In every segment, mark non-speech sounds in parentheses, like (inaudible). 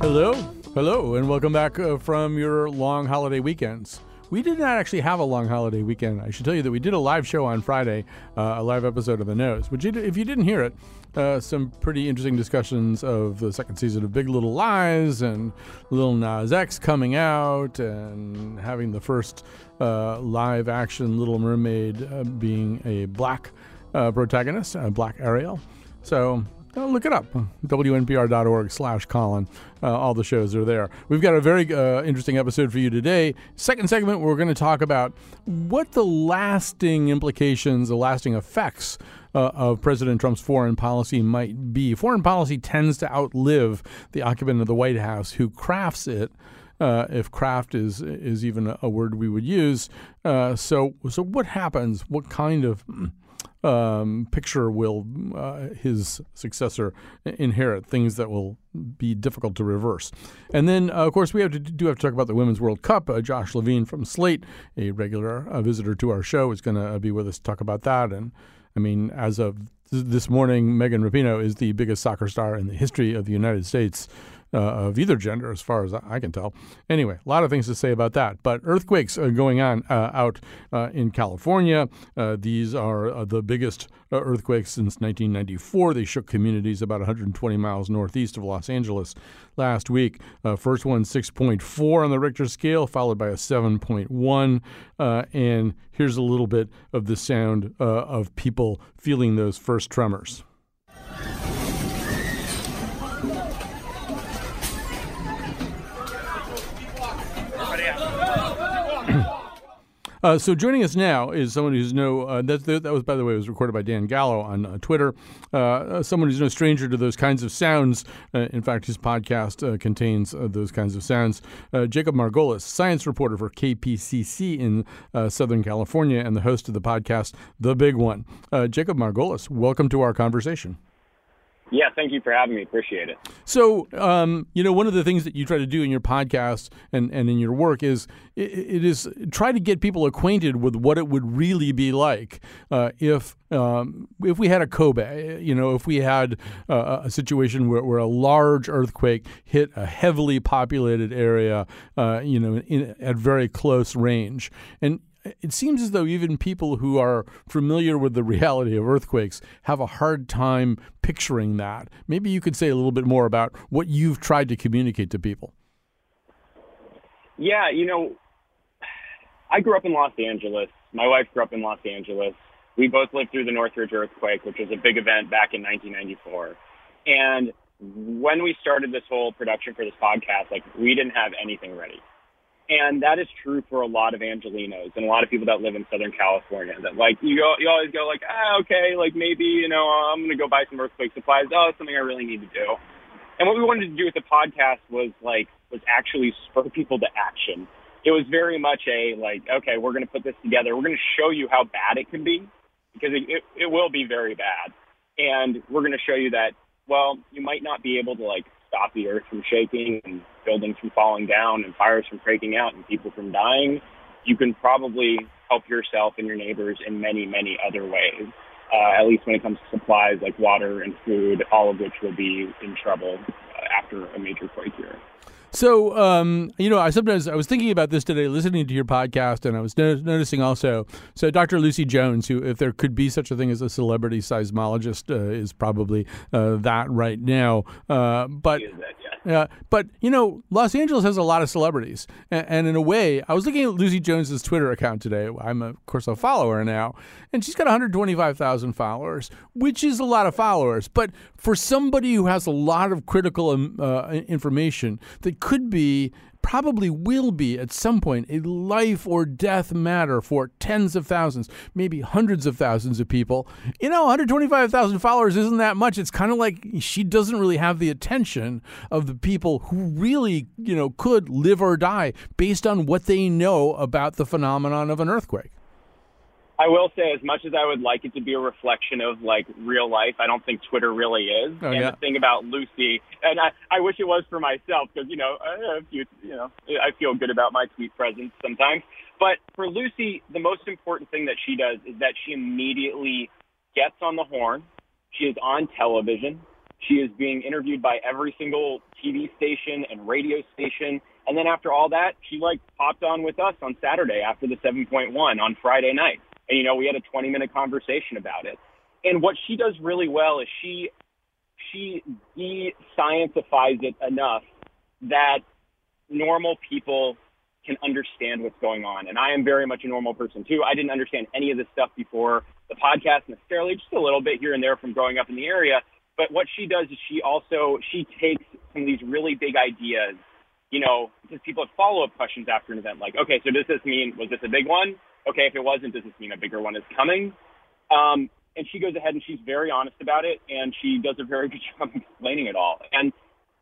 Hello, hello, and welcome back uh, from your long holiday weekends. We did not actually have a long holiday weekend. I should tell you that we did a live show on Friday, uh, a live episode of The Nose. Which, if you didn't hear it, uh, some pretty interesting discussions of the second season of Big Little Lies and Lil Nas X coming out and having the first uh, live action Little Mermaid uh, being a black uh, protagonist, a black Ariel. So uh, look it up wnpr.org slash colin uh, all the shows are there we've got a very uh, interesting episode for you today second segment we're going to talk about what the lasting implications the lasting effects uh, of President Trump's foreign policy might be. Foreign policy tends to outlive the occupant of the White House who crafts it. Uh, if craft is is even a word we would use, uh, so so what happens? What kind of (clears throat) um, picture will uh, his successor inherit, things that will be difficult to reverse. And then, uh, of course, we have to do have to talk about the Women's World Cup. Uh, Josh Levin from Slate, a regular uh, visitor to our show, is going to be with us to talk about that. And I mean, as of this morning, Megan Rapinoe is the biggest soccer star in the history of the United States uh, of either gender, as far as I can tell. Anyway, a lot of things to say about that. But earthquakes are going on uh, out uh, in California. Uh, these are uh, the biggest uh, earthquakes since 1994. They shook communities about 120 miles northeast of Los Angeles last week. first one, 6.4 on the Richter scale, followed by a 7.1. and here's a little bit of the sound of people feeling those first tremors. Uh, so joining us now is someone who's no uh, that that was by the way was recorded by Dan Gallo on uh, Twitter. Uh, uh, someone who's no stranger to those kinds of sounds. Uh, in fact, his podcast contains those kinds of sounds. Jacob Margolis, science reporter for KPCC in Southern California, and the host of the podcast The Big One. Jacob Margolis, welcome to our conversation. Yeah, thank you for having me. Appreciate it. So, um, you know, one of the things that you try to do in your podcast and, and in your work is it, it is try to get people acquainted with what it would really be like uh, if um, if we had a Kobe, you know, if we had uh, a situation where, where, a large earthquake hit a heavily populated area, uh, you know, in, at very close range, and it seems as though even people who are familiar with the (laughs) reality of earthquakes have a hard time picturing that. Maybe you could say a little bit more about what you've tried to communicate to people. Yeah, you know, I grew up in Los Angeles. My wife grew up in Los Angeles. We both lived through the Northridge earthquake, which was a big event back in 1994. And when we started this whole production for this podcast, like we didn't have anything ready. And that is true for a lot of Angelinos and a lot of people that live in Southern California. That like you go, you always go like, ah, okay, like maybe you know I'm gonna go buy some earthquake supplies. Oh, it's something I really need to do. And what we wanted to do with the podcast was like was actually spur (laughs) people to action. It was very much a like, okay, we're gonna put this together. We're gonna show you how bad it can be because it, it, it will be very bad, and we're gonna show you that well, you might not be able to like stop the earth from shaking and buildings from falling down and fires from breaking out and people from dying, you can probably help yourself and your neighbors in many, many other ways. Uh, at least when it comes to supplies like water and food, all of which will be in trouble uh, after a major quake here. So, um, you know, I sometimes I was thinking about this today, listening to your podcast, and I was no- noticing also. So, Dr. Lucy Jones, who, if there could be such a thing as a celebrity seismologist, uh, is probably uh, that right now. Uh, but yeah. but you know, Los Angeles has a lot of celebrities, and, and, in a way, I was looking at Lucy Jones's Twitter account today. I'm of course a follower now, and she's got 125,000 followers, which is a lot of followers. But for somebody who has a lot of critical um, uh, information that could be probably will be at some point a life or death matter for tens of thousands, maybe hundreds of thousands of people. You know, 125,000 followers isn't that much. It's kind of like she doesn't really have the attention of the people who really, you know, could live or die based on what they know about the phenomenon of an earthquake. I will say, as much as I would like it to be a reflection of like real life, I don't think Twitter really is. Oh, and yeah. the thing about Lucy, and I, I wish it was for myself because you know, I, you, you know, I feel good about my tweet presence sometimes. But for Lucy, the most important thing that she does is that she immediately gets on the horn. She is on television. She is being interviewed by every single TV station and radio station. And then after all that, she like popped on with us on Saturday after the 7.1 on Friday night. And you know, we had a 20 minute conversation about it. And what she does really well is she she de-scientifies it enough that normal people can understand what's going on. And I am very much a normal person too. I didn't understand any of this stuff before the podcast necessarily, just a little bit here and there from growing up in the area. But what she does is she also she takes some of these really big ideas, you know, because people have follow up questions after an event like, okay, so does this mean was this a big one? Okay, if it wasn't, does this mean a bigger one is coming? Um, and she goes ahead and she's very honest about it, and she does a very (laughs) good job explaining it all. And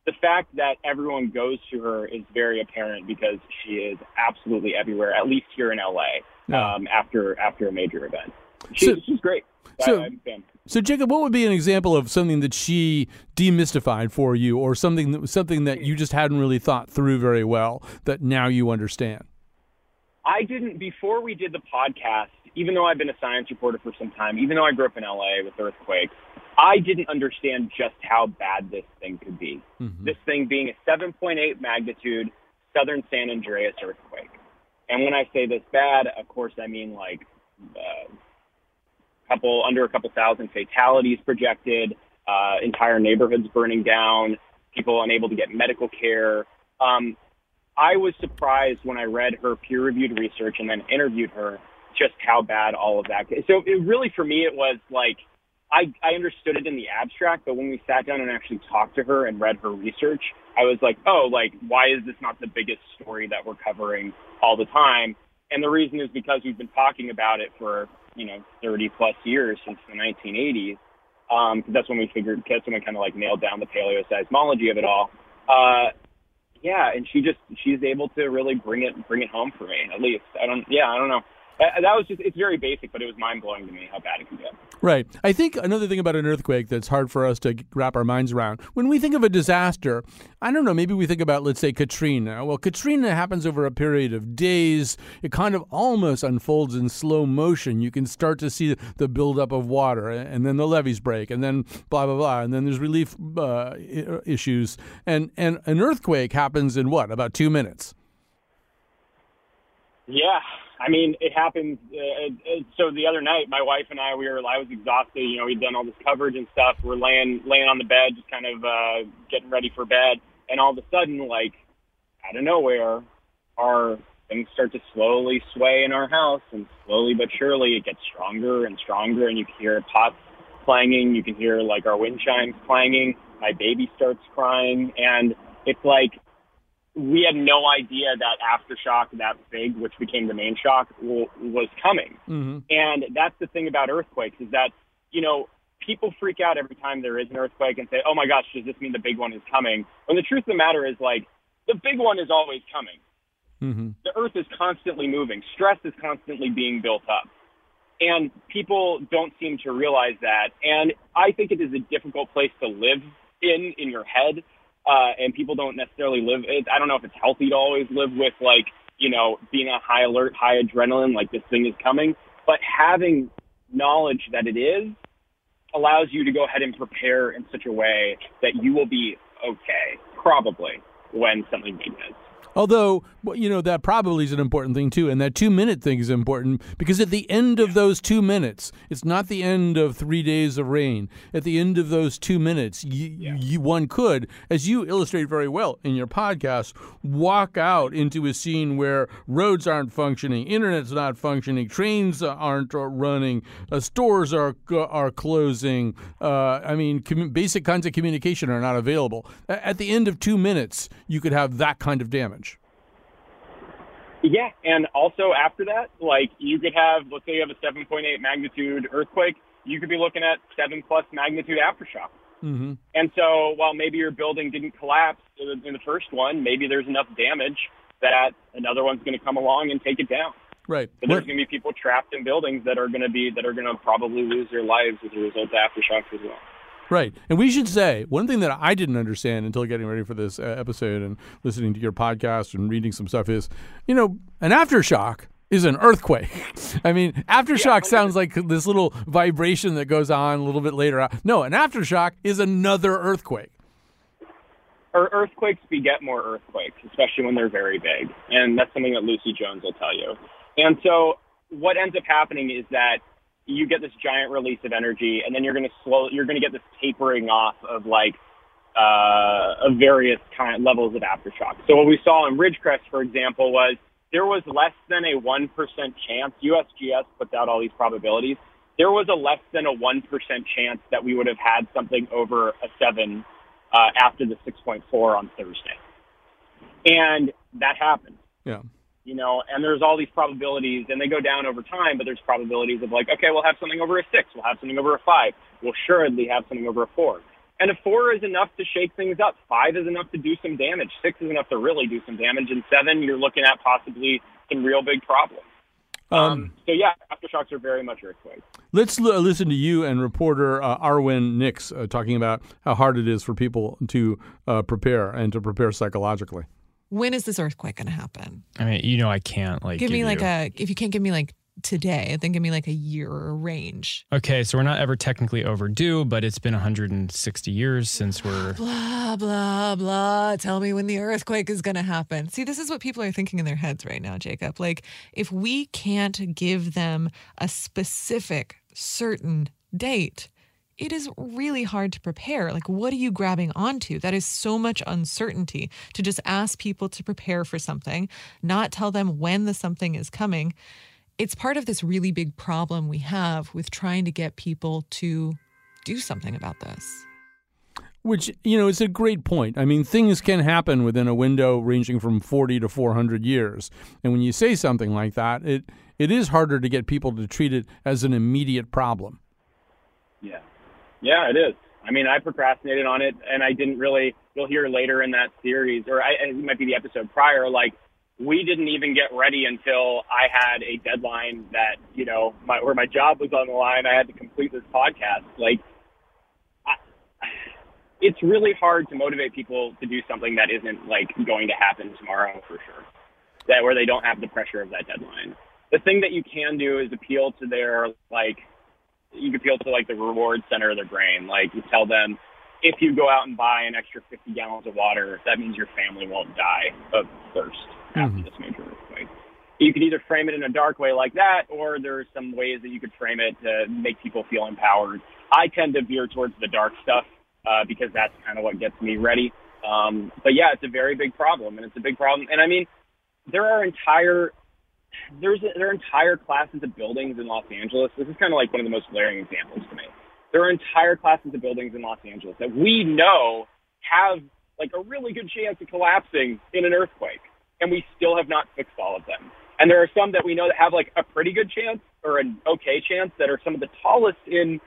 the fact that everyone goes to her is very apparent because she is absolutely everywhere, at least here in LA, no. um, after after a major event. She, so, she's great. So, I'm a fan. So Jacob, what would be an example of something that she demystified for you, or something that something that you just hadn't really thought through very well that now you understand? I didn't before we did the podcast. Even though I've been a science reporter for some time, even though I grew up in LA with earthquakes, I didn't understand just how bad this thing could be. Mm-hmm. This thing being a 7.8 magnitude southern San Andreas earthquake. And when I say this bad, of course, I mean like a uh, couple under a couple thousand fatalities projected, uh, entire neighborhoods burning down, people unable to get medical care. Um, I was surprised when I read her peer-reviewed research and then interviewed her just how bad all of that. So it really, for me, it was like I, I understood it in the abstract, but when we sat down and actually talked to her and read her research, I was like, oh, like, why is this not the biggest story that we're covering all the time? And the reason is because we've been talking about it for, you know, 30 plus years since the 1980s. Um, that's when we figured, that's when we kind of like nailed down the paleoseismology of it all. Uh, yeah, and she just, she's able to really bring it, bring it home for me, at least. I don't, yeah, I don't know. That was just, it's very basic, but it was mind blowing to me how bad it can get. Right. I think another thing about an earthquake that's hard for us to wrap our minds around when we think of a disaster, I don't know, maybe we think about, let's say, Katrina. Well, Katrina happens over a period of days. It kind of almost unfolds in slow motion. You can start to see the buildup of water, and then the levees break, and then blah, blah, blah. And then there's relief uh, issues. And, and an earthquake happens in what, about two minutes? Yeah, I mean, it happens. Uh, so the other night, my wife and I, we were, I was exhausted. You know, we'd done all this coverage and stuff. We're laying, laying on the bed, just kind of uh, getting ready for bed. And all of a sudden, like out of nowhere, our things start to slowly sway in our house, and slowly but surely, it gets stronger and stronger. And you can hear pots clanging. You can hear like our wind chimes clanging. My baby starts crying, and it's like we had no idea that aftershock that big, which became the main shock, was coming. Mm-hmm. And that's the thing about earthquakes is that, you know, people freak out every time there is an earthquake and say, oh my gosh, does this mean the big one is coming? When the truth of the matter is, like, the big one is always coming. Mm-hmm. The earth is constantly moving, stress is constantly being built up. And people don't seem to realize that. And I think it is a difficult place to live in, in your head uh, and people don't necessarily live. It, I don't know if it's healthy to always live with like you know being a high alert, high adrenaline, like this thing is coming. But having knowledge that it is allows you to go ahead and prepare in such a way that you will be okay, probably when something big. Although, you know, that probably is an important thing too. And that two minute thing is important because at the end of those two minutes, it's not the end of three days of rain. At the end of those two minutes, you, yeah. you, one could, as you illustrate very well in your podcast, walk out into a scene where roads aren't functioning, internet's not functioning, trains aren't running, uh, stores are are closing. Uh, I mean, com- basic kinds of communication are not available. At the end of two minutes, you could have that kind of damage. Yeah, and also after that, like you could have, let's say you have a 7.8 magnitude earthquake, you could be looking at seven plus magnitude aftershock. Mm-hmm. And so, while maybe your building didn't collapse in the first one, maybe there's enough damage that another one's going to come along and take it down. Right. But there's going to be people trapped in buildings that are going to be that are going to probably lose their lives as a result of aftershocks as well. Right. And we should say one thing that I didn't understand until getting ready for this uh, episode and listening to your podcast and reading some stuff is, you know, an aftershock is an earthquake. (laughs) I mean, aftershock yeah, sounds like this little vibration that goes on a little bit later. No, an aftershock is another earthquake. Earthquakes beget more earthquakes, especially when they're very big. And that's something that Lucy Jones will tell you. And so what ends up happening is that you get this giant release of energy, and then you're going to slow, you're going to get this tapering off of like uh, of various kind levels of aftershock. So what we saw in Ridgecrest, for example, was there was less than a 1% chance, USGS puts out all these probabilities, there was a less than a 1% chance that we would have had something over a 7 uh, after the 6.4 on Thursday. And that happened. Yeah. You know, and there's all these probabilities, and they go down over time, but there's probabilities of like, okay, we'll have something over a 6, we'll have something over a 5, we'll surely have something over a 4. And a four is enough to shake things up. Five is enough to do some damage. Six is enough to really do some damage. And seven, you're looking at possibly some real big problems. Um, um, so yeah, aftershocks are very much earthquakes. Let's l- listen to you and reporter uh, Arwen Nix uh, talking about how hard it is for people to uh, prepare and to prepare psychologically. When is this earthquake going to happen? I mean, you know, I can't like give, give me like you... a if you can't give me like today. Then give me like a year or a range. Okay, so we're not ever technically overdue, but it's been 160 years since we're blah blah blah. Tell me when the earthquake is going to happen. See, this is what people are thinking in their heads right now, Jacob. Like if we can't give them a specific certain date, it is really hard to prepare. Like, what are you grabbing onto? That is so much uncertainty to just ask people to prepare for something, not tell them when the something is coming it's part of this really big problem we have with trying to get people to do something about this. Which, you know, it's a great point. I mean, things can happen within a window ranging from 40 to 400 years. And when you say something like that, it, it is harder to get people to treat it as an immediate problem. Yeah. Yeah, it is. I mean, I procrastinated on it and I didn't really, you'll hear later in that series, or I, it might be the episode prior, like, we didn't even get ready until I had a deadline that, you know, my, where my job was on the line. I had to complete this podcast. Like, I, it's really hard to motivate people to do something that isn't like going to happen tomorrow for sure. That where they don't have the pressure of that deadline. The thing that you can do is appeal to their like, you can appeal to like the reward center of their brain. Like you tell them, if you go out and buy an extra 50 gallons of water, that means your family won't die of thirst after mm-hmm. this major earthquake. You could either frame it in a dark way like that, or there's some ways that you could frame it to make people feel empowered. I tend to veer towards the dark stuff uh, because that's kind of what gets me ready. Um, but yeah, it's a very big problem, and it's a big problem. And I mean, there are entire there's a, there are entire classes of buildings in Los Angeles. This is kind of like one of the most glaring examples to me. There are entire classes of buildings in Los Angeles that we know have like a really good chance of collapsing in an earthquake and we still have not fixed all of them. And there are some that we know that have like a pretty good chance or an okay chance that are some of the tallest in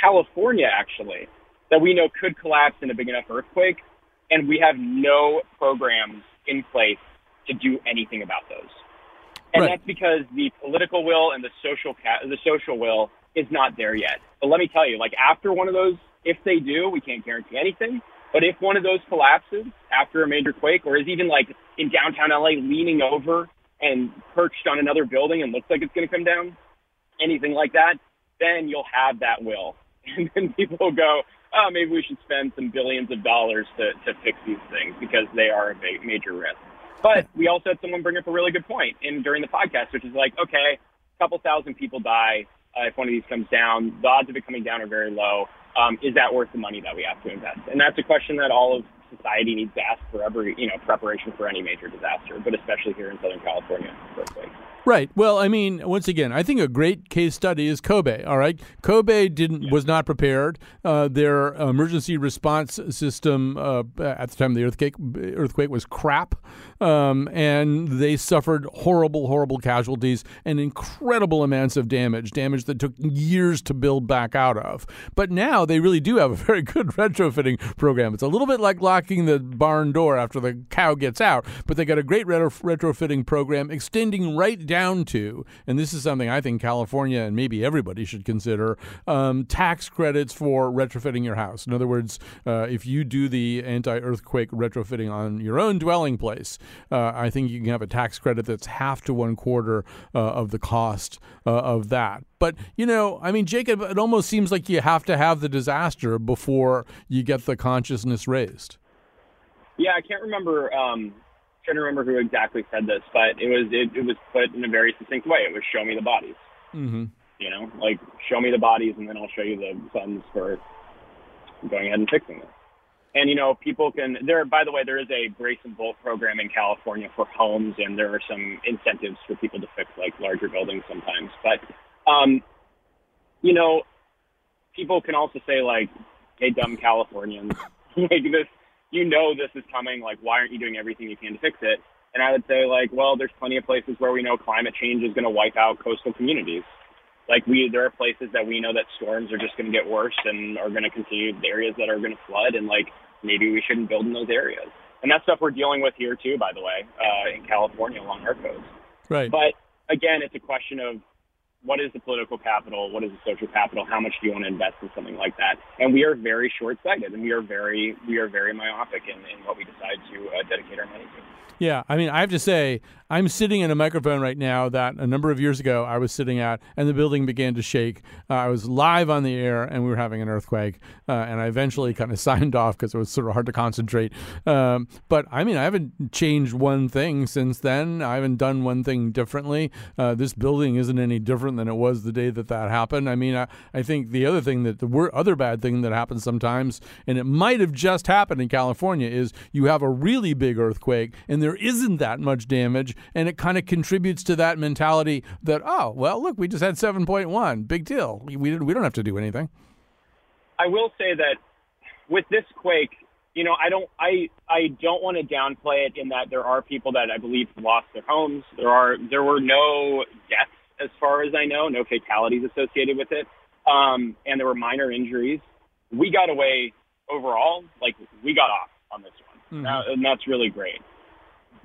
California, actually, that we know could collapse in a big enough earthquake. And we have no programs in place to do anything about those. And right. that's because the political will and the social ca- the social will is not there yet. But let me tell you, like after one of those, if they do, we can't guarantee anything. But if one of those collapses after a major quake, or is even like in downtown LA leaning over and perched on another building and looks like it's going to come down, anything like that, then you'll have that will. (laughs) And then people will go, oh, maybe we should spend some billions of dollars to, to fix these things because they are a major risk. But we also had someone bring up a really good point in during the podcast, which is like, okay, a couple thousand people die uh, if one of these comes down. The odds of it coming down are very low um, is that worth the money that we have to invest? And that's a question that all of society needs to ask for every, you know, preparation for any major disaster, but especially here in Southern California. Right. Well, I mean, once again, I think a great case study is Kobe. All right, Kobe didn't yeah. was not prepared. Uh, their emergency response system uh, at the time of the earthquake earthquake was crap, um, and they suffered horrible, horrible casualties and incredible amounts of damage, damage that took years to build back out of. But now they really do have a (laughs) very good retrofitting program. It's a little bit like locking the barn door after the cow gets out, but they got a great retro- retrofitting program extending right down down to, and this is something I think California and maybe everybody should consider, um, tax credits for retrofitting your house. In other words, uh, if you do the anti-earthquake retrofitting on your own dwelling place, uh, I think you can have a tax credit that's half to one quarter uh, of the cost uh, of that. But you know, I mean, Jacob, it almost seems like you have to have the disaster before you get the consciousness raised. Yeah, I can't remember. Um, trying to remember who exactly said this, but it was it, it was put in a very succinct way. It was show me the bodies. Mm-hmm. You know, like show me the bodies, and then I'll show you the funds for going ahead and fixing them. And you know, people can there. By the way, there is a brace and bolt program in California for homes, and there are some incentives for people to fix like larger buildings sometimes. But um, you know, people can also say like, "Hey, dumb Californians, (laughs) like this, you know this is coming. Like, why aren't you doing everything you can to fix it?" And I would say like, well, there's plenty of places where we know climate change is going to wipe out coastal communities. Like we, there are places that we know that storms are just going to get worse and are going to continue. the Areas that are going to flood, and like maybe we shouldn't build in those areas. And that's stuff we're dealing with here too, by the way, uh, in California along our coast. Right. But again, it's a question of what is the political capital? What is the social capital? How much do you want to invest in something like that? And we are very short-sighted, and we are very we are very myopic in, in what we decide to uh, dedicate our money to. Yeah, I mean, I have to say, I'm sitting in a microphone right now that a number of years ago I was sitting at, and the building began to shake. Uh, I was live on the air, and we were having an earthquake, uh, and I eventually kind of (laughs) signed off because it was sort of hard to concentrate. Um, but I mean, I haven't changed one thing since then. I haven't done one thing differently. Uh, this building isn't any different than it was the day that that happened. I mean, I, I think the other thing that the other bad thing that happens sometimes, and it might have just happened in California, is you have a really big earthquake, and there isn't that much damage, and it kind of contributes to that mentality that oh well, look, we just had seven point one, big deal. We we don't have to do anything. I will say that with this quake, you know, I don't I I don't want to downplay it in that there are people that I believe lost their homes. There are there were no deaths as far as I know, no fatalities associated with it, um, and there were minor injuries. We got away overall, like we got off on this one, Mhm. Now- and that's really great.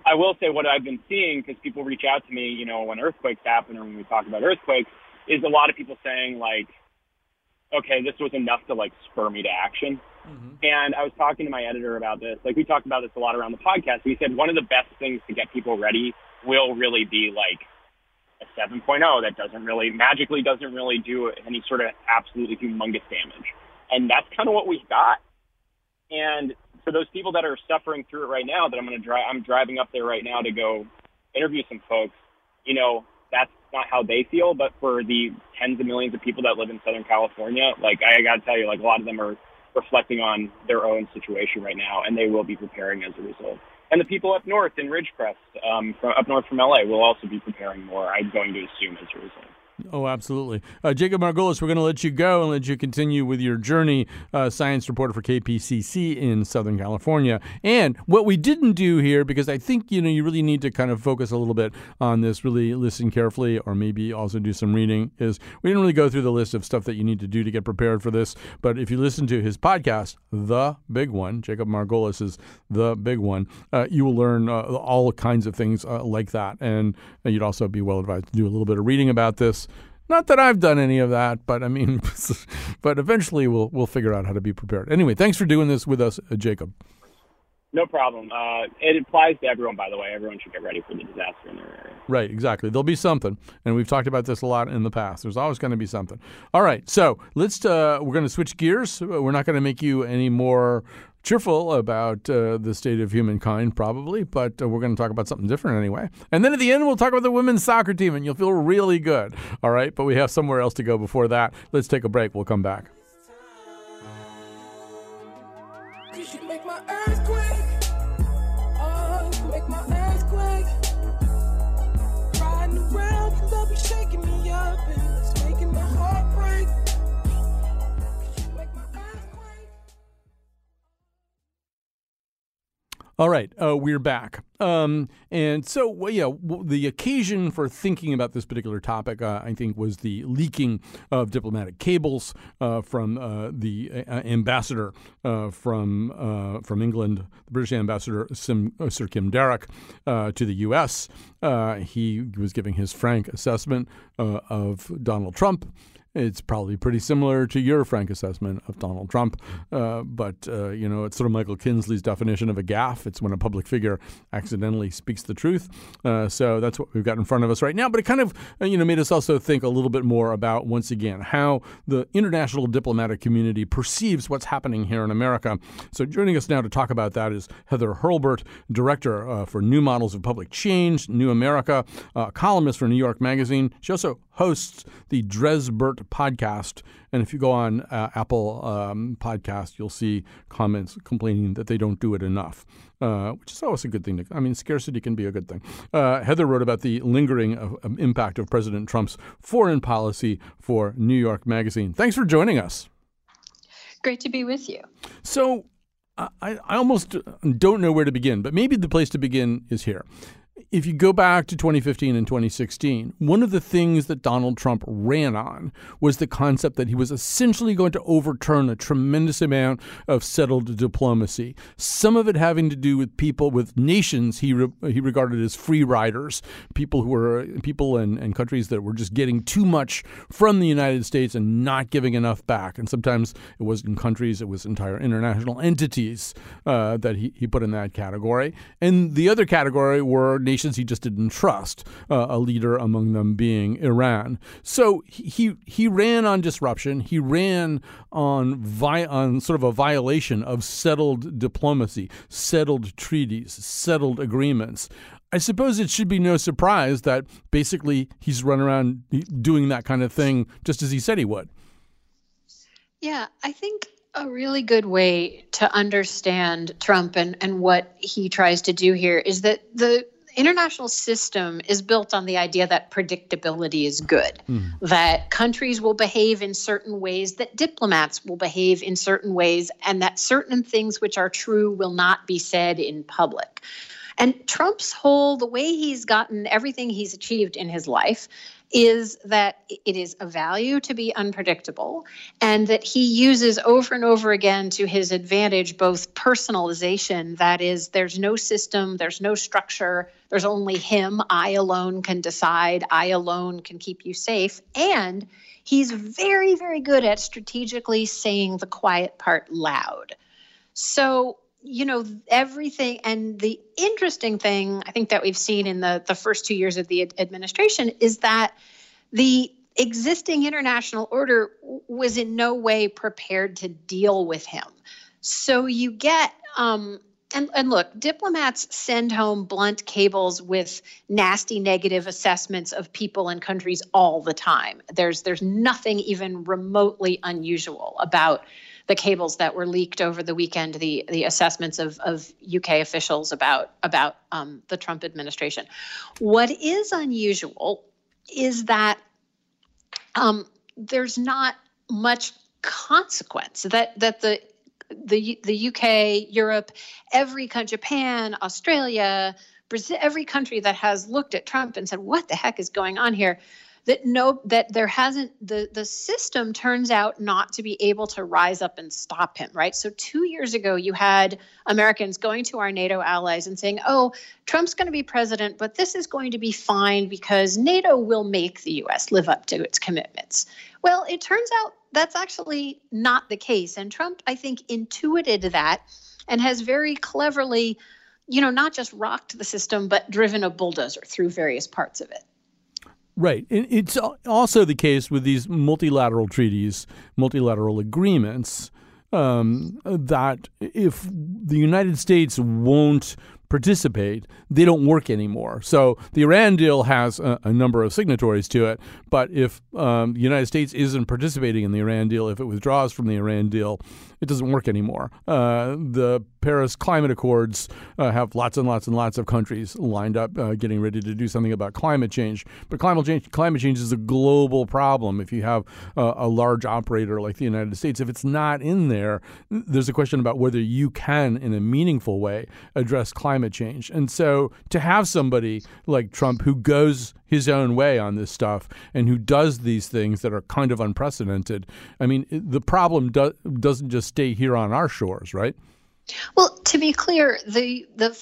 I will say what I've been seeing because people reach out to me, you know, when earthquakes happen or when we talk about earthquakes, is a lot of people saying like, okay, this was enough to like spur me to action. Mm-hmm. And I was talking to my editor about this. Like we talked about this a lot around the podcast. We said one of the best things to get people ready will really be like a 7.0 that doesn't really magically doesn't really do any sort of absolutely humongous damage. And that's kind of what we got. And for those people that are suffering through it right now, that I'm going to drive, I'm driving up there right now to go interview some folks. You know, that's not how they feel, but for the tens of millions of people that live in Southern California, like I got to tell you, like a lot of them are reflecting on their own situation right now, and they will be preparing as a result. And the people up north in Ridgecrest, um, from up north from LA, will also be preparing more. I'm going to assume as a result. Oh, absolutely. Uh, Jacob Margolis, we're going to let you go and let you continue with your journey, uh, science reporter for KPCC in Southern California. And what we didn't do here, because I think you know you really need to kind of focus a little bit on this, really listen carefully, or maybe also do some reading. Is we didn't really go through the list of stuff that you need to do to get prepared for this. But if you listen to his podcast, the big one, Jacob Margolis is the big one, uh, you will learn uh, all kinds of things uh, like that, and you'd also be well advised to do a little bit of reading about this. Not that I've done any of that, but I mean, (laughs) but eventually we'll we'll figure out how to be prepared. Anyway, thanks for doing this with us, uh, Jacob. No problem. Uh, it applies to everyone, by the way. Everyone should get ready for the disaster in their area. Right, exactly. There'll be something, and we've talked about this a lot in the past. There's always going to be something. All right, so let's. Uh, we're going to switch gears. We're not going to make you any more cheerful about uh, the state of humankind, probably, but uh, we're going to talk about something different anyway. And then at the end, we'll talk about the women's soccer team, and you'll feel really good. All right, but we have somewhere else to go before that. Let's take a break. We'll come back. All right, uh, we're back. Um, and so, well, yeah, the occasion for thinking about this particular topic, uh, I think, was the leaking of diplomatic cables uh, from uh, the uh, ambassador uh, from from England, the British ambassador Sim, Sir Kim Darroch, to the U.S. He was giving his frank assessment of Donald Trump. It's probably pretty similar to your frank assessment of Donald Trump, uh, but uh, you know it's sort of Michael Kinsley's definition of a gaffe. It's when a public figure accidentally speaks the truth. Uh, so that's what we've got in front of us right now. But it kind of uh, you know made us also think a little bit more about once again how the international diplomatic community perceives what's happening here in America. So joining us now to talk about that is Heather Hurlburt, director uh, for New Models of Public Change, New America, columnist for New York Magazine. She also hosts the Dresbert podcast. And if you go on uh, Apple um, Podcast, you'll see comments complaining that they don't do it enough, uh, which is always a good thing. To, I mean, scarcity can be a good thing. Uh, Heather wrote about the lingering of, of impact of President Trump's foreign policy for New York Magazine. Thanks for joining us. Great to be with you. So I, I almost don't know where to begin, but maybe the place to begin is here. If you go back to 2015 and 2016, one of the things that Donald Trump ran on was the concept that he was essentially going to overturn a tremendous amount of settled diplomacy. Some of it having to do with people, with nations he re- he regarded as free riders, people who were people and, and countries that were just getting too much from the United States and not giving enough back. And sometimes it wasn't countries, it was entire international entities uh, that he, he put in that category. And the other category were nations he just didn't trust, uh, a leader among them being Iran. So he he ran on disruption. He ran on vi- on sort of a violation of settled diplomacy, settled treaties, settled agreements. I suppose it should be no surprise that basically he's run around doing that kind of thing just as he said he would. Yeah, I think a really good way to understand Trump and, and what he tries to do here is that the international system is built on the idea that predictability is good, mm. that countries will behave in certain ways, that diplomats will behave in certain ways, and that certain things which are true will not be said in public. And Trump's whole, the way he's gotten everything he's achieved in his life is that it is a value to be unpredictable and that he uses over and over again to his advantage both personalization that is there's no system there's no structure there's only him i alone can decide i alone can keep you safe and he's very very good at strategically saying the quiet part loud. So you know everything and the interesting thing i think that we've seen in the the first two years of the administration is that the existing international order was in no way prepared to deal with him so you get um, and, and look, diplomats send home blunt cables with nasty negative assessments of people and countries all the time. There's there's nothing even remotely unusual about the cables that were leaked over the weekend, the the assessments of, of UK officials about about um, the Trump administration. What is unusual is that um, there's not much consequence that that the the the UK, Europe, every country, Japan, Australia, Brazil, every country that has looked at Trump and said, "What the heck is going on here?" That no that there hasn't the the system turns out not to be able to rise up and stop him right? So 2 years ago you had Americans going to our NATO allies and saying oh Trump's going to be president but this is going to be fine because NATO will make the US live up to its commitments. Well it turns out that's actually not the case and Trump I think intuited that and has very cleverly you know not just rocked the system but driven a bulldozer through various parts of it Right. It's also the case with these multilateral treaties, multilateral agreements, um, that if the United States won't participate, they don't work anymore. So the Iran deal has a, a number of signatories to it, but if um, the United States isn't participating in the Iran deal, if it withdraws from the Iran deal, it doesn't work anymore. Uh, the Paris Climate Accords uh, have lots and lots and lots of countries lined up uh, getting ready to do something about climate change. But climate change, climate change is a global problem. If you have a large operator like the United States, if it's not in there, there's a question about whether you can, in a meaningful way, address climate change. And so to have somebody like Trump who goes his own way on this stuff and who does these things that are kind of unprecedented. I mean, the problem do- doesn't just stay here on our shores, right? Well, to be clear, the the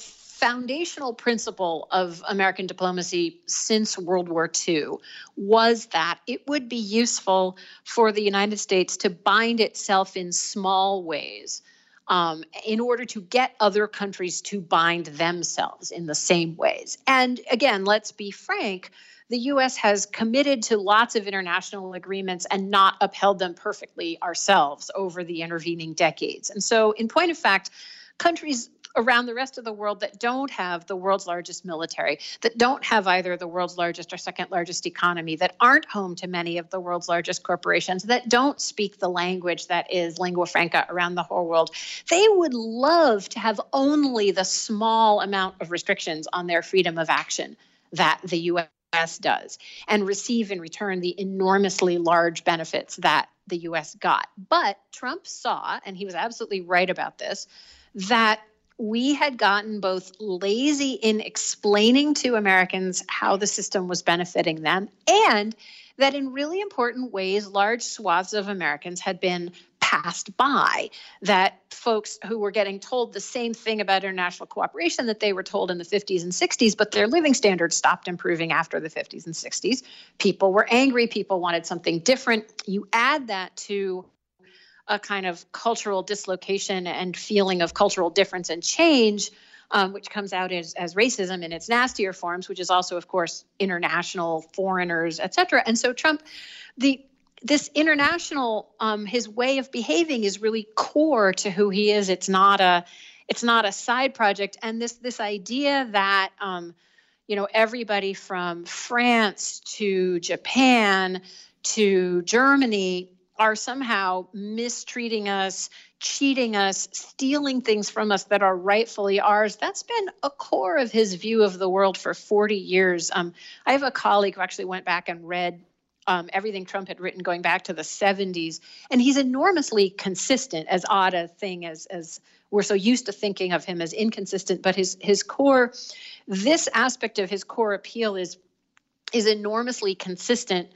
foundational principle of American diplomacy since World War II was that it would be useful for the United States to bind itself in small ways um, in order to get other countries to bind themselves in the same ways. And again, let's be frank. The US has committed to lots of international agreements and not upheld them perfectly ourselves over the intervening decades. And so, in point of fact, countries around the rest of the world that don't have the world's largest military, that don't have either the world's largest or second largest economy, that aren't home to many of the world's largest corporations, that don't speak the language that is lingua franca around the whole world, they would love to have only the small amount of restrictions on their freedom of action that the US does and receive in return the enormously large benefits that the US got. But Trump saw, and he was absolutely right about this, that we had gotten both lazy in explaining to Americans how the system was benefiting them, and that in really important ways, large swaths of Americans had been passed by. That folks who were getting told the same thing about international cooperation that they were told in the 50s and 60s, but their living standards stopped improving after the 50s and 60s. People were angry, people wanted something different. You add that to a kind of cultural dislocation and feeling of cultural difference and change, um, which comes out as, as racism in its nastier forms, which is also, of course, international foreigners, et cetera. And so Trump, the this international, um, his way of behaving is really core to who he is. It's not a, it's not a side project. And this this idea that um, you know everybody from France to Japan to Germany are somehow mistreating us, cheating us, stealing things from us that are rightfully ours. That's been a core of his view of the world for 40 years. Um, I have a colleague who actually went back and read um, everything Trump had written going back to the 70s, and he's enormously consistent. As odd a thing as as we're so used to thinking of him as inconsistent, but his his core, this aspect of his core appeal is is enormously consistent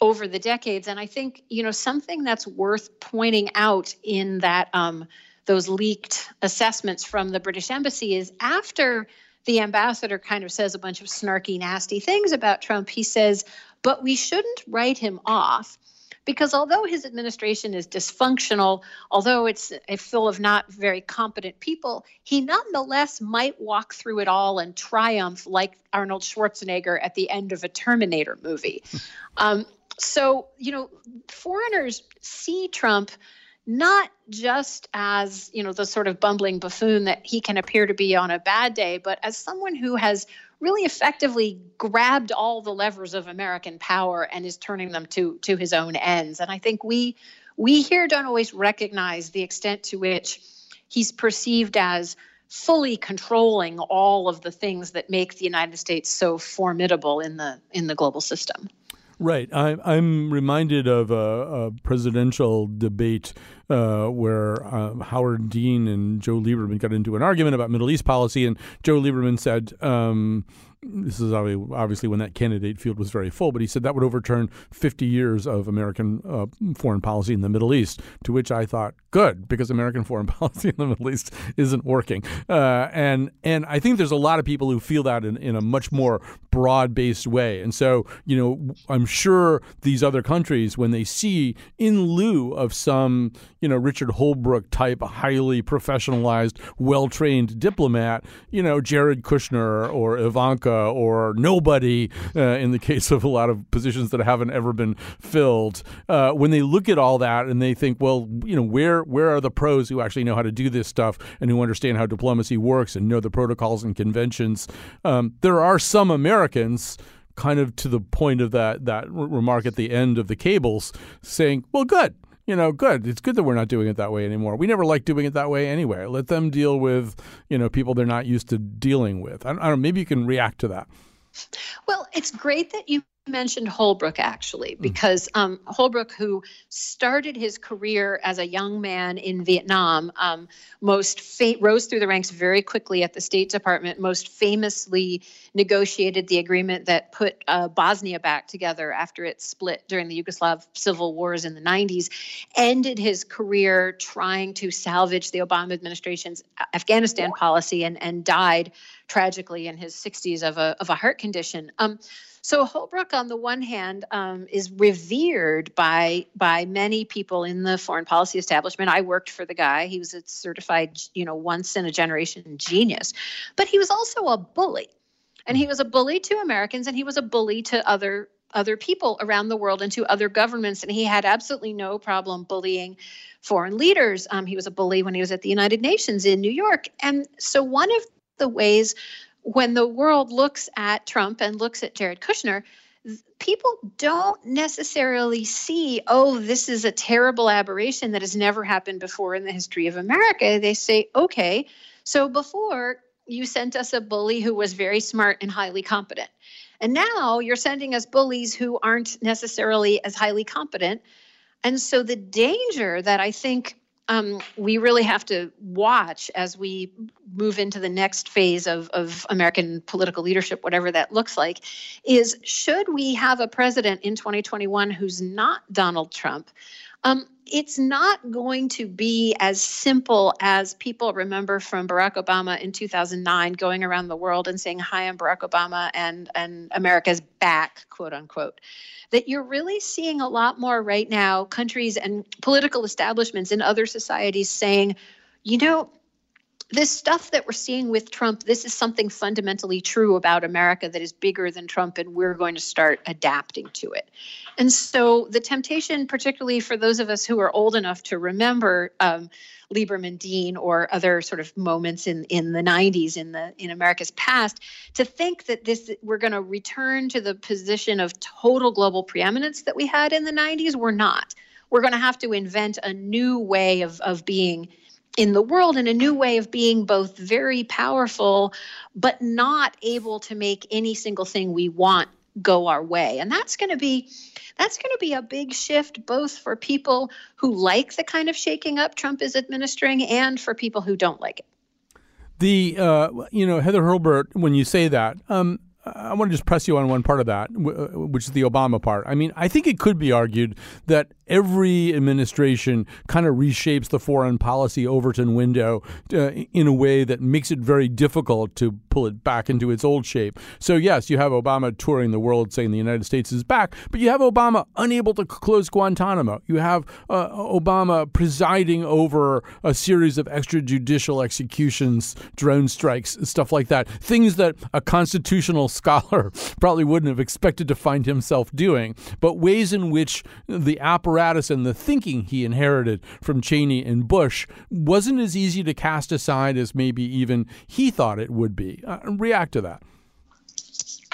over the decades. And I think, you know, something that's worth pointing out in that um, those leaked assessments from the British Embassy is after the ambassador kind of says a bunch of snarky, nasty things about Trump, he says, but we shouldn't write him off because although his administration is dysfunctional, although it's a full of not very competent people, he nonetheless might walk through it all and triumph like Arnold Schwarzenegger at the end of a Terminator movie. (laughs) um, so, you know, foreigners see Trump not just as, you know, the sort of bumbling buffoon that he can appear to be on a bad day, but as someone who has really effectively grabbed all the levers of American power and is turning them to to his own ends. And I think we we here don't always recognize the extent to which he's perceived as fully controlling all of the things that make the United States so formidable in the in the global system. Right. I, I'm reminded of a, a presidential debate uh, where um, Howard Dean and Joe Lieberman got into an argument about Middle East policy, and Joe Lieberman said, um, this is obviously when that candidate field was very full, but he said that would overturn 50 years of American uh, foreign policy in the Middle East. To which I thought, good, because American foreign (laughs) policy in the Middle East isn't working. Uh, and and I think there's a lot of people who feel that in, in a much more broad based way. And so, you know, I'm sure these other countries, when they see in lieu of some, you know, Richard Holbrooke type, highly professionalized, well trained diplomat, you know, Jared Kushner or Ivanka or nobody uh, in the (laughs) case of a lot of positions that haven't ever been filled. Uh, when they look at all that and they think, well, you know, where where are the pros who actually know how to do this stuff and who understand how diplomacy works and know the protocols and conventions? Um, there are some Americans kind of to the point of that that remark at the end of the cables saying, "Well, good. You know, good. It's good that we're not doing it that way anymore. We never liked doing it that way anyway. Let them deal with, you know, people they're not used to dealing with. I, I don't know. Maybe you can react to that. Well, it's great that you mentioned Holbrooke actually, because um, Holbrooke, who started his career as a young man in Vietnam, um, most fa- rose through the ranks very quickly at the State Department. Most famously negotiated the agreement that put uh, Bosnia back together after it split during the Yugoslav civil wars in the 90s. Ended his career trying to salvage the Obama administration's Afghanistan policy and and died tragically in his 60s of a of a heart condition. Um, so Holbrooke, on the one hand, um, is revered by by many people in the foreign policy establishment. I worked for the guy; he was a certified, you know, once in a generation genius. But he was also a bully, and he was a bully to Americans, and he was a bully to other other people around the world and to other governments. And he had absolutely no problem bullying foreign leaders. Um, he was a bully when he was at the United Nations in New York, and so one of the ways when the world looks at Trump and looks at Jared Kushner, people don't necessarily see, oh, this is a terrible aberration that has never happened before in the history of America. They say, okay, so before you sent us a bully who was very smart and highly competent. And now you're sending us bullies who aren't necessarily as highly competent. And so the danger that I think um, we really have to watch as we move into the next phase of, of American political leadership, whatever that looks like, is should we have a president in 2021 who's not Donald Trump? Um, it's not going to be as simple as people remember from Barack Obama in 2009 going around the world and saying, Hi, I'm Barack Obama and, and America's back, quote unquote. That you're really seeing a lot more right now countries and political establishments in other societies saying, you know, this stuff that we're seeing with Trump, this is something fundamentally true about America that is bigger than Trump, and we're going to start adapting to it. And so, the temptation, particularly for those of us who are old enough to remember um, Lieberman Dean or other sort of moments in in the 90s in the in America's past to think that this we're going to return to the position of total global preeminence that we had in the 90s we're not we're going to have to invent a new way of of being in the world in a new way of being both very powerful but not able to make any single thing we want go our way and that's going to be that's going to be a big shift both for people who like the kind of shaking up Trump is administering and for people who don't like it. The uh, you know Heather Hurlburt, when you say that, um, I want to just press you on one part of that, uh, which is the Obama part. I mean, I think it could be argued that every administration kind of reshapes the foreign policy Overton window uh, in a way that makes it very difficult to pull it back into its old shape. So, yes, you have Obama touring the world saying the United States is back, but you have Obama unable to close Guantanamo. You have uh, Obama presiding over a series of extrajudicial executions, drone strikes, stuff like that. Things that a constitutional (laughs) scholar probably wouldn't have expected to find himself doing, but ways in which the apparatus apparatus and the thinking he inherited from Cheney and Bush wasn't as easy to cast aside as maybe even he thought it would be. Uh, react to that.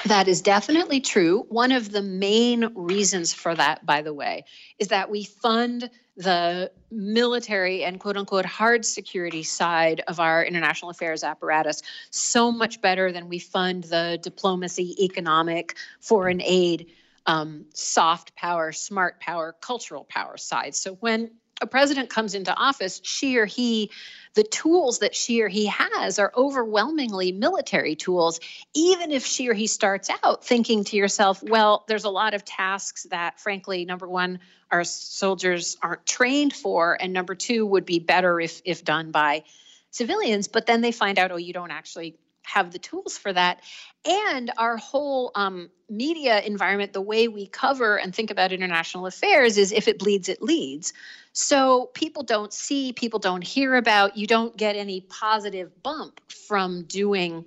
That is definitely true. One of the main reasons for that, by the way, is that we fund the military and quote unquote hard security side of our international affairs apparatus so much better than we fund the diplomacy, economic, foreign aid um, soft power, smart power, cultural power side. So when a president comes into office, she or he, the tools that she or he has are overwhelmingly military tools, even if she or he starts out thinking to yourself, well, there's a lot of tasks that, frankly, number one, our soldiers aren't trained for, and number two, would be better if, if done by civilians. But then they find out, oh, you don't actually have the tools for that. And our whole um, media environment, the way we cover and think about international affairs is if it bleeds, it leads. So people don't see, people don't hear about, you don't get any positive bump from doing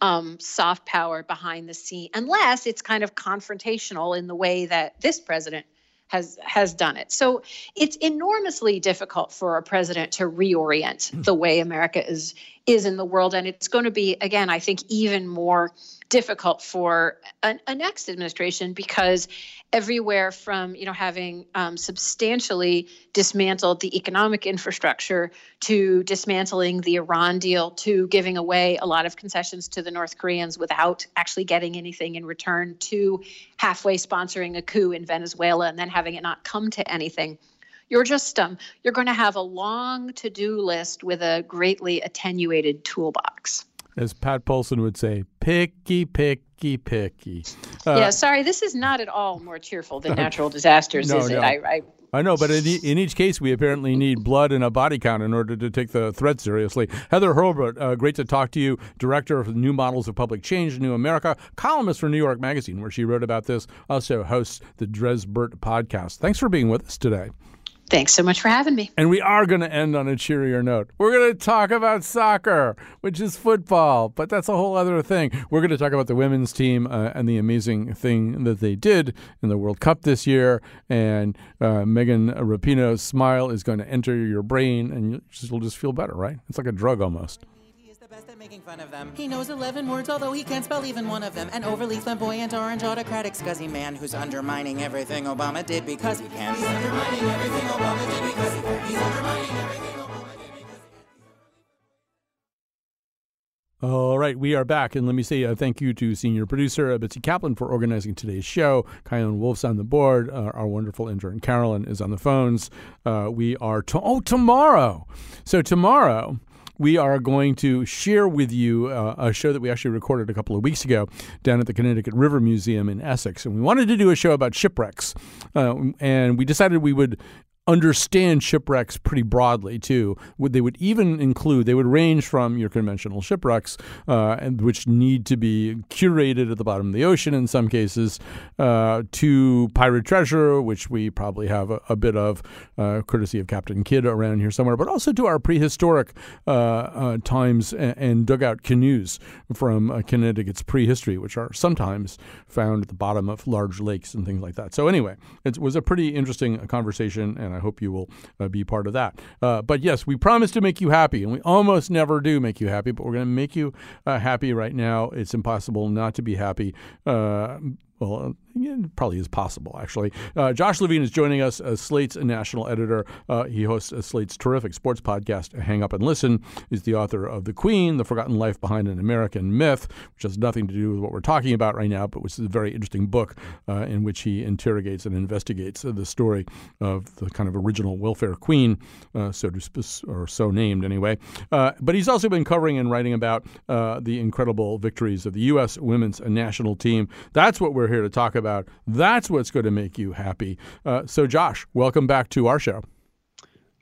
um, soft power behind the scene, unless it's kind of confrontational in the way that this president has has done it. So it's enormously difficult for a president to reorient hmm. the way America is is in the world, and it's going to be again, I think, even more difficult for a, a next administration because everywhere from you know having um, substantially dismantled the economic infrastructure to dismantling the Iran deal to giving away a lot of concessions to the North Koreans without actually getting anything in return to halfway sponsoring a coup in Venezuela and then having it not come to anything. You're just um, you're going to have a long to-do list with a greatly attenuated toolbox as Pat Paulsen would say, picky, picky, picky. Uh, yeah, sorry, this is not at all more cheerful than (laughs) natural disasters, no, is no. it? I, I, I know, but in, in, each case, we apparently need blood and a body count in order to take the threat seriously. Heather Hurlburt, uh, great to talk to you, director of New Models of Public Change, New America, columnist for New York Magazine, where she wrote about this, also hosts the Dresbert podcast. Thanks for being with us today. Thanks so much for having me. And we are going to end on a cheerier note. We're going to talk about soccer, which is football, but that's a whole other thing. We're going to talk about the women's team uh, and the amazing thing that they did in the World Cup this year. And uh, Megan Rapinoe's smile is going to enter your brain, and you'll just feel better, right? It's like a drug almost best at making fun of them. He knows 11 words, although he can't spell even one of them. An overly flamboyant, orange, autocratic, scuzzy man who's undermining everything Obama did because he can. He's undermining everything Obama did because he can. He's undermining everything Obama did because he can. All right, we are back, and let me say uh, thank you to senior producer uh, Betsy Kaplan for organizing today's show. Chion Wolf's on the board. Uh, our wonderful intern Carolyn is on the phones. Uh, we are to- oh tomorrow. So tomorrow we are going to share with you uh, a show that we actually recorded a couple of weeks ago down at the Connecticut River Museum in Essex. And we wanted to do a show about shipwrecks. Uh, and we decided we would understand shipwrecks pretty broadly too. Would They would even include they would range from your conventional shipwrecks, uh, and which need to be curated at the bottom of the ocean in some cases, uh, to pirate treasure, which we probably have a, a bit of, uh, courtesy of Captain Kidd around here somewhere, but also to our prehistoric uh, uh, times and, and, dugout canoes from uh, Connecticut's prehistory, which are sometimes found at the bottom of large lakes and things like that. So anyway, it was a pretty interesting conversation, and I hope you will uh, be part of that. Uh, but yes, we promise to make you happy, and we almost never do make you happy, but we're going to make you uh, happy right now. It's impossible not to be happy. Uh, well, it probably is possible, actually. Uh, Josh Levin is joining us as Slate's national editor. Uh, he hosts Slate's terrific sports podcast, Hang Up and Listen. He's the author of The Queen, The Forgotten Life Behind an American Myth, which has nothing to do with what we're talking about right now, but which is a very interesting book uh, in which he interrogates and investigates the story of the kind of original welfare queen, uh, so to or so named anyway. Uh, but he's also been covering and writing about uh, the incredible victories of the U.S. women's national team. That's what we're here to talk about. That's what's going to make you happy. Uh, so, Josh, welcome back to our show.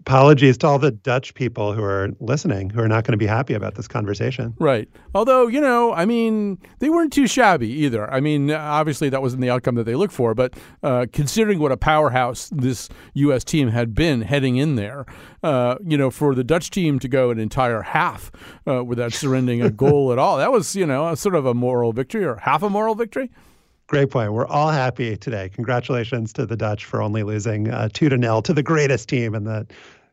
Apologies to all the Dutch people who are listening who are not going to be happy about this conversation. Right. Although, you know, I mean, they weren't too shabby either. I mean, obviously that wasn't the outcome that they looked for, but uh, considering what a powerhouse this U.S. team had been heading in there, uh, you know, for the Dutch team to go an entire half uh, without surrendering a goal at all, that was, you know, sort of a moral victory or half a moral victory. Great point. We're all happy today. Congratulations to the Dutch for only losing uh, two to nil to the greatest team in the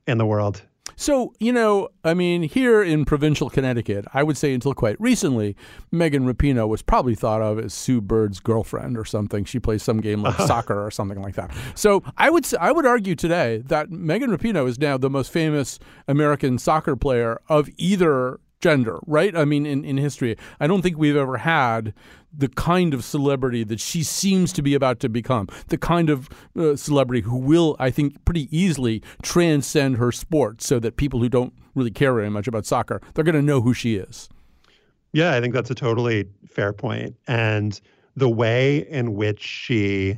in the world. So, you know, I mean, here in provincial Connecticut, I would say until quite recently, Megan Rapinoe was probably thought of as Sue Bird's girlfriend or something. She plays some game like (laughs) soccer or something like that. So, I would I would argue today that Megan Rapinoe is now the most famous American soccer player of either gender, right? I mean, in, in history, I don't think we've ever had the kind of celebrity that she seems to be about to become, the kind of uh, celebrity who will, I think, pretty easily transcend her sport so that people who don't really care very much about soccer, they're going to know who she is. Yeah, I think that's a totally fair point. And the way in which she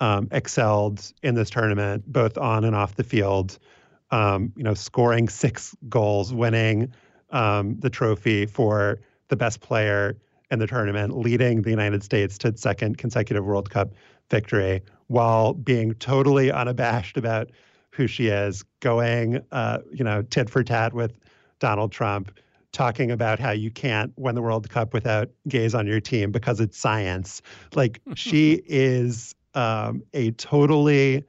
um, excelled in this tournament, both on and off the field, um, you know, scoring six goals, winning um, the trophy for the best player in the tournament, leading the United States to its second consecutive World Cup victory, while being totally unabashed about who she is, going, uh, you know, tit for tat with Donald Trump, talking about how you can't win the World Cup without gays on your team because it's science. Like she (laughs) is um, a totally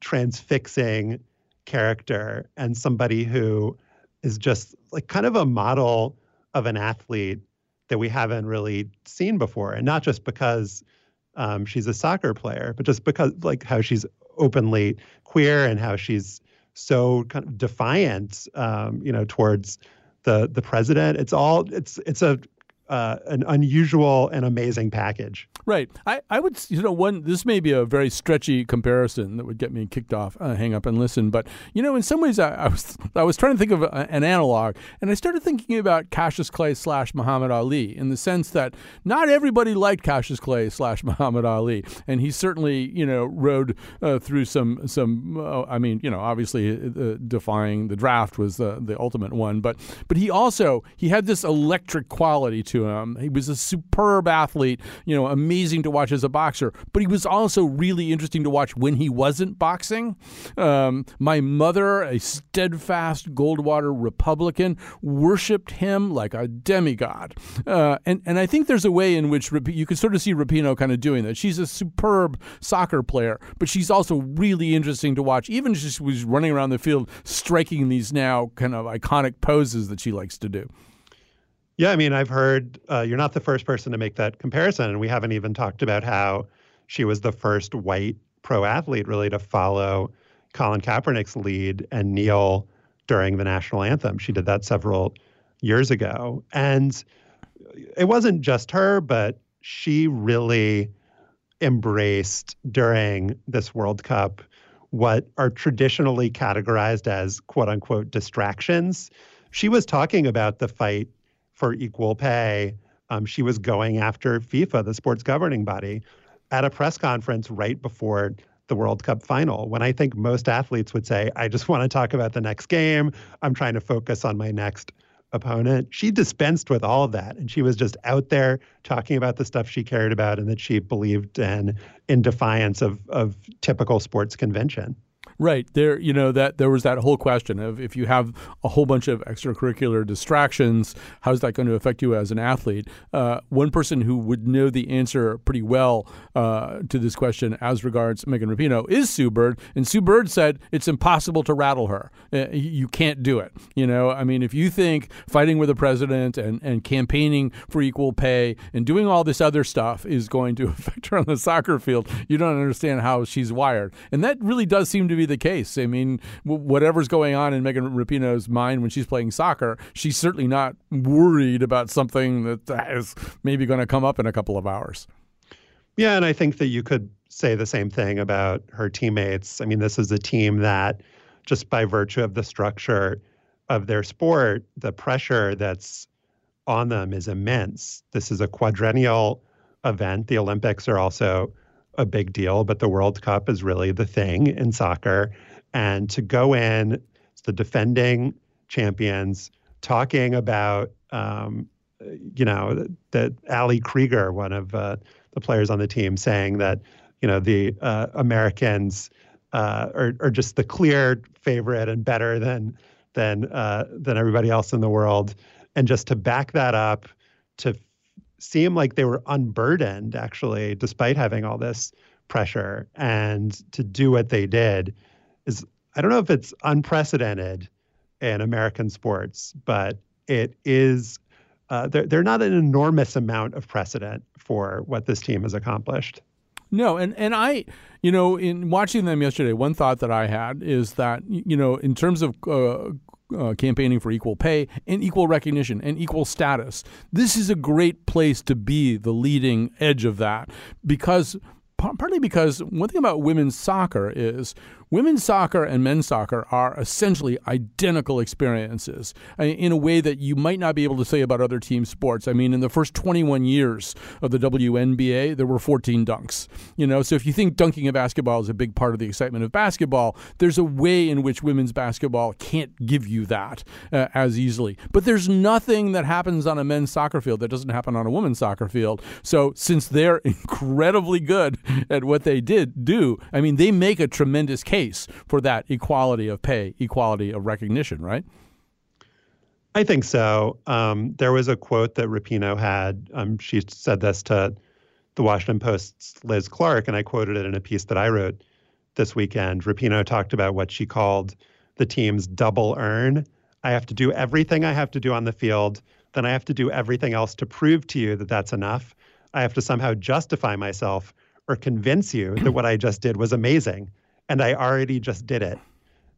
transfixing character and somebody who is just like kind of a model of an athlete that we haven't really seen before. And not just because um, she's a soccer player, but just because like how she's openly queer and how she's so kind of defiant, um, you know, towards the the president. It's all it's it's a uh, an unusual and amazing package. Right. I, I would, you know, one, this may be a very stretchy comparison that would get me kicked off, uh, hang up and listen. But, you know, in some ways, I, I was (laughs) I was trying to think of a, an analog, and I started thinking about Cassius Clay slash Muhammad Ali in the sense that not everybody liked Cassius Clay slash (laughs) Muhammad Ali. And he certainly, you know, rode uh, through some, some uh, I mean, you know, obviously uh, defying the draft was the, the ultimate one. But, but he also, he had this electric quality to him. He was a superb athlete, you know, amazing to watch as a boxer, but he was also really interesting to watch when he wasn't boxing. Um, my mother, a steadfast Goldwater Republican, worshipped him like a demigod. Uh, and, and I think there's a way in which you can sort of see Rapinoe kind of doing that. She's a superb soccer player, but she's also really interesting to watch, even she was running around the field striking these now kind of iconic poses that she likes to do. Yeah, I mean, I've heard uh, you're not the first person to make that comparison, and we haven't even talked about how she was the first white pro athlete really to follow Colin Kaepernick's lead and kneel during the national anthem. She did that several years ago, and it wasn't just her, but she really embraced during this World Cup what are traditionally categorized as quote unquote distractions. She was talking about the fight for equal pay. Um, she was going after FIFA, the sports governing body, at a press conference right before the World Cup final. When I think most athletes would say, I just (laughs) want to talk about the next game, I'm trying to focus on my next opponent. She dispensed with all of that. And she was just out there talking about the stuff she cared about and that she believed in in defiance of, of typical sports convention. Right there, you know that there was that whole question of if you have a whole bunch of extracurricular distractions, how's that going to affect you as an athlete? Uh, one person who would know the answer pretty well uh, to this question, as regards Megan Rapinoe, is Sue Bird, and Sue Bird said it's impossible to rattle her. Uh, you can't do it. You know, I mean, if you think fighting with the president and and campaigning for equal pay and doing all this other stuff is going to (laughs) affect her on the soccer field, you don't understand how she's wired, and that really does seem to be the case. I mean, whatever's going on in Megan Rapinoe's mind when she's playing soccer, she's certainly not worried about something that is maybe going to come up in a couple of hours. Yeah, and I think that you could say the same thing about her teammates. I mean, this is a team that, just by virtue of the structure of their sport, the pressure that's on them is immense. This is a quadrennial event. The Olympics are also a big deal, but the World Cup is really the thing in soccer. And to go in, the defending champions talking about, um, you know, that Ali Krieger, one of uh, the players on the team, saying that, you know, the uh, Americans uh, are, are just the clear favorite and better than than uh, than everybody else in the world. And just to back that up, to seem like they were unburdened actually despite having all this pressure. And to do what they did is i don't know if it's unprecedented in american sports but it is uh, they're, they're not an enormous amount of precedent for what this team has accomplished. No, and and I, you know, in watching them yesterday, one thought that I had is that you know, in terms of uh, uh, campaigning for equal pay and equal recognition and equal status. This is a great place to be the leading edge of that because partly because one thing about women's soccer is women's soccer and men's soccer are essentially identical experiences in a way that you might not be able to say about other team sports. I mean, in the first 21 years of the WNBA, there were 14 dunks. You know, so if you think dunking in basketball is a big part of the excitement of basketball, there's a way in which women's basketball can't give you that uh, as easily. But there's nothing that happens on a men's soccer field that doesn't happen on a women's soccer field. So since they're (laughs) incredibly good (laughs) at what they did do, I mean, they make a tremendous case for that equality of pay, equality of recognition, right? I think so. Um, there was a quote that Rapinoe had. Um, she said this to the Washington Post's Liz Clarke, and I quoted it in a piece that I wrote this weekend. Rapinoe talked about what she called the team's double earn. I have to do everything I have to do on the field, then I have to do everything else to prove to you that that's enough. I have to somehow justify myself or convince you that what I just did was amazing and I already just did it.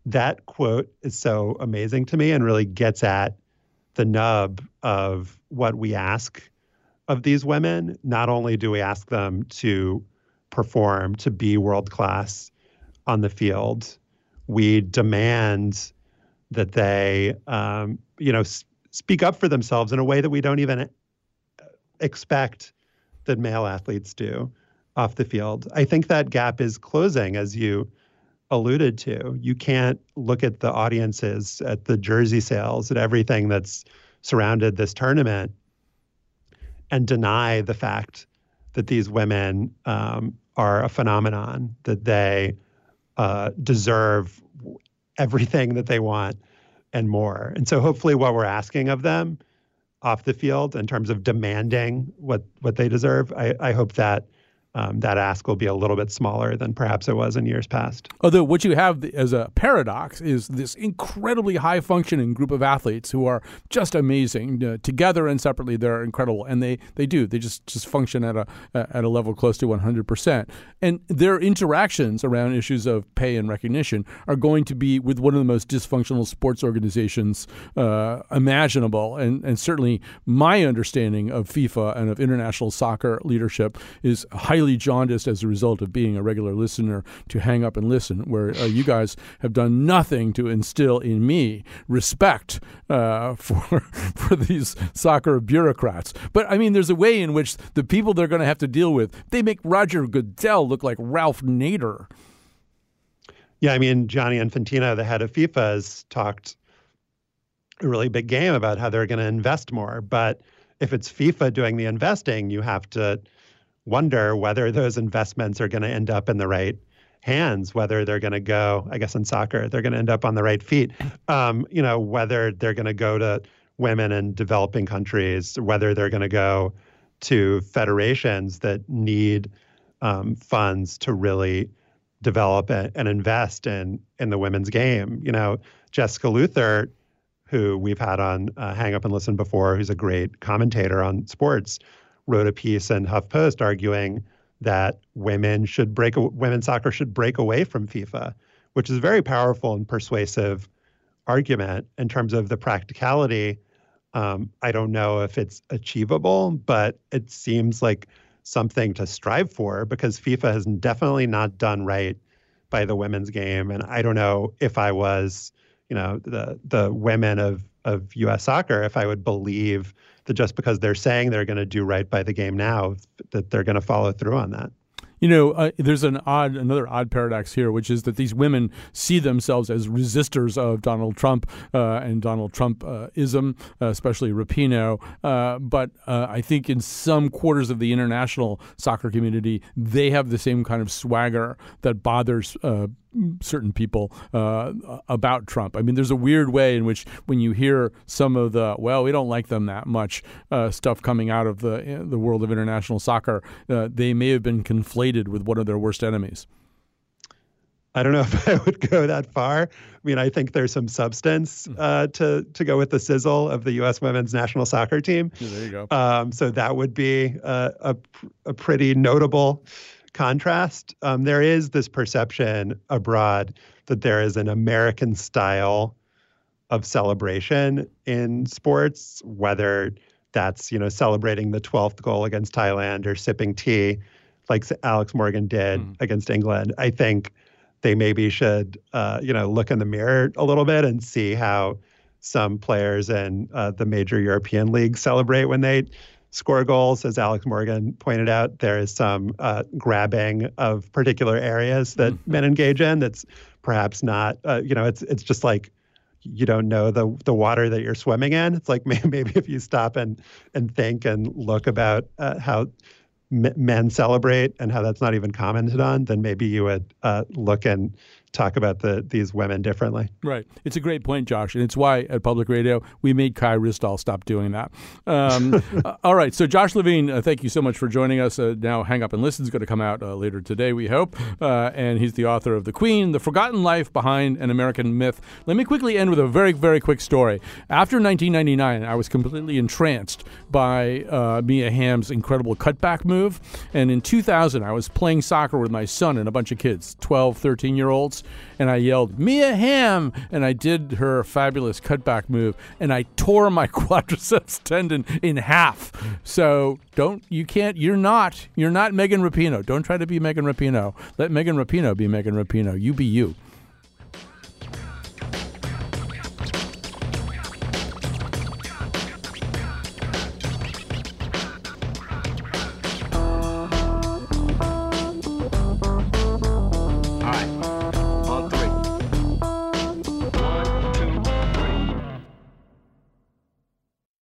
That quote is so amazing to me and really gets at the nub of what we ask of these women. Not only do we ask them to perform, to be world class on the field, we demand that they, um, you know, s- speak up for themselves in a way that we don't even expect that male athletes do off the field. I think that gap is closing as you alluded to. You can't look at the audiences, at the jersey sales, at everything that's surrounded this tournament and deny the fact that these women um, are a phenomenon, that they uh, deserve everything that they want and more. And so, hopefully, what we're asking of them off the field in terms of demanding what what they deserve, I, I hope that um, that ask will be a little bit smaller than perhaps it was in years past. Although what you have as a paradox is this incredibly high functioning group of athletes who are just amazing uh, together and separately. They're incredible, and they they do they just just function at a at a level close to 100 percent. And their interactions around issues of pay and recognition are going to be with one of the most dysfunctional sports organizations uh, imaginable. And and certainly my understanding of FIFA and of international soccer leadership is highly highly jaundiced as a result of being a regular listener to hang up and listen, where uh, you guys have done nothing to instill in me respect uh, (laughs) for for these soccer bureaucrats. But I mean, there's a way in which the people they're going to have to deal with they make Roger Goodell look like Ralph Nader. Yeah, I mean, Gianni Infantino, the head of FIFA, has talked a really big game about how they're going to invest more. But if it's FIFA doing the investing, you have to wonder whether those investments are going to end up in the right hands, whether they're going to go, I guess in soccer, they're going to end up on the right feet, um, you know, whether they're going to go to women in developing countries, whether they're going to go to federations that need um, funds to really develop and invest in in the women's game. You know, Jessica Luther, who we've had on uh, Hang Up and Listen before, who's a great commentator on sports, wrote a piece in HuffPost arguing that women should break women's soccer should break away from FIFA, which is a very powerful and persuasive argument in terms of the practicality. Um, I don't know if it's achievable, but it seems like something to strive for because FIFA has definitely not done right by the women's game. And I don't know if I was, you know, the the women of of U.S. soccer, if I would believe that just because they're saying they're going to do right by the game now, that they're going to follow through on that. You know, uh, there's an odd, another odd paradox here, which is that these women see themselves as resistors of Donald Trump uh, and Donald Trumpism, uh, especially Rapinoe. Uh, but uh, I think in some quarters of the international soccer community, they have the same kind of swagger that bothers uh, certain people uh, about Trump. I mean, there's a weird way in which when you hear some of the well, we don't like them that much uh, stuff coming out of the the world of international soccer, uh, they may have been conflated with one of their worst enemies. I don't know (laughs) if I would go that far. I mean, I think there's some substance hmm. uh, to to go with the sizzle of the U.S. Women's National Soccer Team. Yeah, there you go. Um, so that would be uh, a a pretty notable contrast, um, there is this perception abroad that there is an American style of celebration in sports, whether that's you know celebrating the 12th goal against Thailand or sipping tea like Alex Morgan did Mm. against England. I think they maybe should, uh, you know, look in the mirror a little bit and see how some players in uh, the major European leagues celebrate when they score goals. As Alex Morgan pointed out, there is some uh, grabbing of particular areas that men engage in. That's perhaps not, uh, you know, it's it's just like you don't know the the water that you're swimming in. It's like (laughs) maybe, maybe if you stop and and think and look about uh, how m- men celebrate and how that's not even commented on, then maybe you would uh, look and talk about the these women differently. Right. It's a great point, Josh, and it's why at Public Radio we made Kai Ryssdal stop doing that. Um, (laughs) uh, all right. So, Josh Levin, uh, thank you so much for joining us. Uh, now, Hang Up and Listen is going to come out uh, later today, we hope. Uh, and he's the author of The Queen, The Forgotten Life Behind an American Myth. Let me quickly end with a very, very quick story. After 1999, I was completely entranced by uh, Mia Hamm's incredible cutback move. And in 2000, I was playing soccer with my son and a bunch of kids, 12, 13 year olds and I yelled Mia Hamm, and I did her fabulous cutback move, and I tore my (laughs) quadriceps tendon in half. So don't you can't you're not you're not Megan Rapinoe. Don't try to be Megan Rapinoe. Let Megan Rapinoe be Megan Rapinoe. You be you.